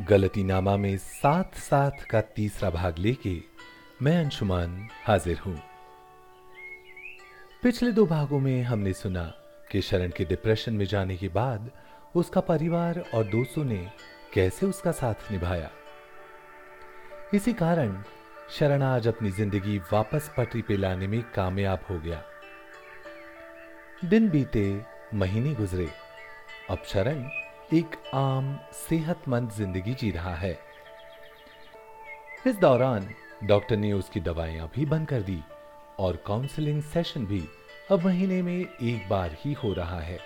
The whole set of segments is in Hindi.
गलतीनामा में साथ साथ का तीसरा भाग लेके मैं अंशुमान हाजिर हूँ। पिछले दो भागों में हमने सुना कि शरण के डिप्रेशन में जाने के बाद उसका परिवार और दोस्तों ने कैसे उसका साथ निभाया। इसी कारण शरण आज अपनी ज़िंदगी वापस पटरी पे लाने में कामयाब हो गया। दिन बीते, महीने गुजरे। अब शरण एक आम, सेहतमंद ज़िंदगी जी रहा है। इस दौरान डॉक्टर ने उसकी दवाइयाँ भी बंद कर दी और काउंसलिंग सेशन भी अब महीने में एक बार ही हो रहा है।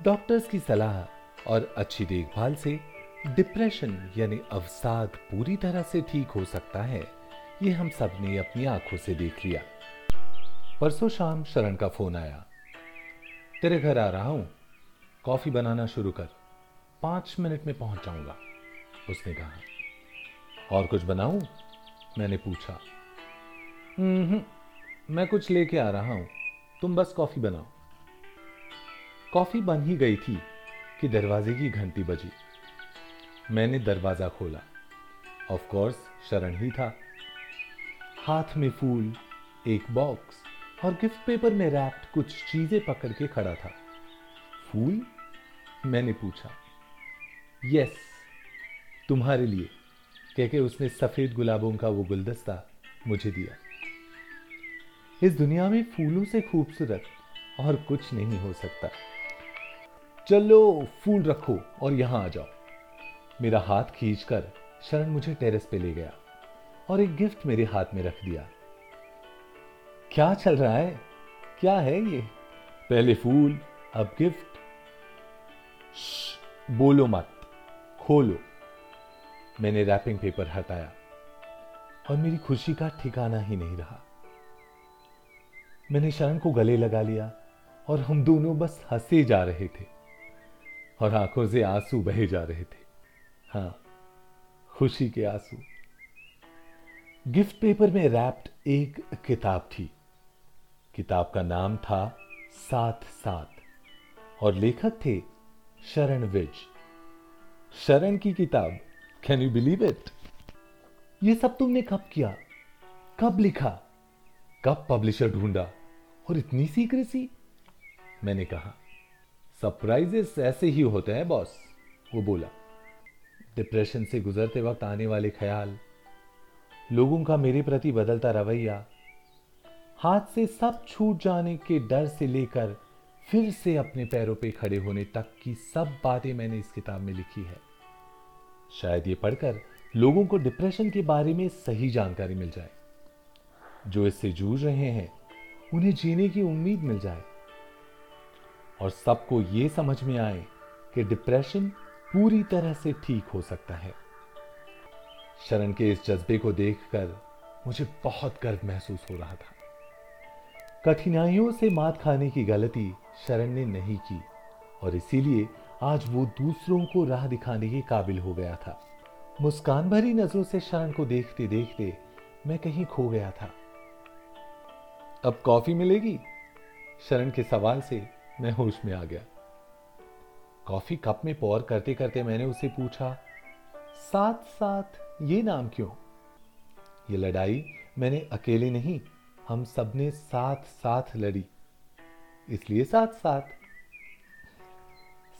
डॉक्टर्स की सलाह और अच्छी देखभाल से डिप्रेशन यानी अवसाद पूरी तरह से ठीक हो सकता है, ये हम सबने अपनी आँखों से देख लिया। परसों शाम शरण का फ़ोन आया। तेरे घर आ रहा हूँ? कॉफ़ी बनाना शुरू कर। पाँच मिनट में पहुँच जाऊँगा, उसने कहा। और कुछ बनाऊँ? मैंने पूछा। हम्म मैं कुछ लेके आ रहा हूँ। तुम बस कॉफ़ी बनाओ। कॉफ़ी बन ही गई थी कि दरवाजे की घंटी बजी। मैंने दरवाज़ा खोला। ऑफ़ कोर्स शरण ही था। हाथ में फूल, एक बॉक्स और गिफ्ट पेपर में रैप्ड कुछ चीज़ें पकड़ के खड़ा था। फूल? मैंने पूछा, यस, तुम्हारे लिए। कह के उसने सफ़ेद गुलाबों का वो गुलदस्ता मुझे दिया। इस दुनिया में फूलों से खूबसूरत और कुछ नहीं हो सकता। चलो, फूल रखो और यहाँ आ जाओ। मेरा हाथ खींचकर शरण मुझे टेरेस पे ले गया और एक गिफ्ट मेरे हाथ में रख दिया। क्या चल रहा है? क्या है ये? पहले फूल, अब गिफ्ट बोलो मत, खोलो। मैंने रैपिंग पेपर हटाया और मेरी खुशी का ठिकाना ही नहीं रहा। मैंने शरण को गले लगा लिया और हम दोनों बस हंसे जा रहे थे और आँखों से आँसू बहे जा रहे थे। हाँ खुशी के आँसू। गिफ्ट पेपर में रैप्ड एक किताब थी। किताब का नाम था साथ साथ और लेखक थे शरण विज। शरण की किताब। कैन यू बिलीव इट ये सब तुमने कब किया? कब लिखा? कब पब्लिशर ढूंढा? और इतनी सीक्रेसी मैंने कहा सरप्राइजेस ऐसे ही होते हैं बॉस वो बोला। डिप्रेशन से गुजरते वक्त आने वाले ख्याल, लोगों का मेरे प्रति बदलता रवैया, हाथ से सब छूट जाने के डर से लेकर फिर से अपने पैरों पे खड़े होने तक की सब बातें मैंने इस किताब में लिखी है। शायद ये पढ़कर लोगों को डिप्रेशन के बारे में सही जानकारी मिल जाए। जो इससे जूझ रहे हैं, उन्हें जीने की उम्मीद मिल जाए। और सबको ये समझ में आए कि डिप्रेशन पूरी तरह से ठीक हो सकता है। शरण के इस जज्बे को देखकर मुझे बहुत गर्व महसूस हो रहा था। कठिनाइयों से मात खाने की गलती शरण ने नहीं की और इसीलिए आज वो दूसरों को राह दिखाने के काबिल हो गया था। मुस्कान भरी नज़रों से शरण को देखते देखते मैं कहीं खो गया था। अब कॉफ़ी मिलेगी? शरण के सवाल से मैं होश में आ गया। कॉफ़ी कप में पौर करते करते मैंने उसे पूछा, साथ साथ ये नाम क्यों? ये लड़ाई मैंने अकेले नहीं, हम सबने साथ साथ लड़ी। इसलिए साथ साथ।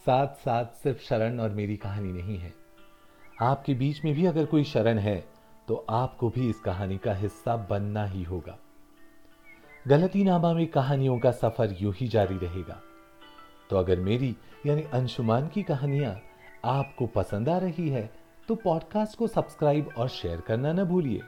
साथ साथ सिर्फ़ शरण और मेरी कहानी नहीं है। आपके बीच में भी अगर कोई शरण है तो आपको भी इस कहानी का हिस्सा बनना ही होगा। गलती नामा में कहानियों का सफ़र यूँ ही जारी रहेगा। तो अगर मेरी, यानी अंशुमान की कहानियाँ आपको पसंद आ रही है तो पॉडकास्ट को सब्सक्राइब और शेयर करना न भूलिए।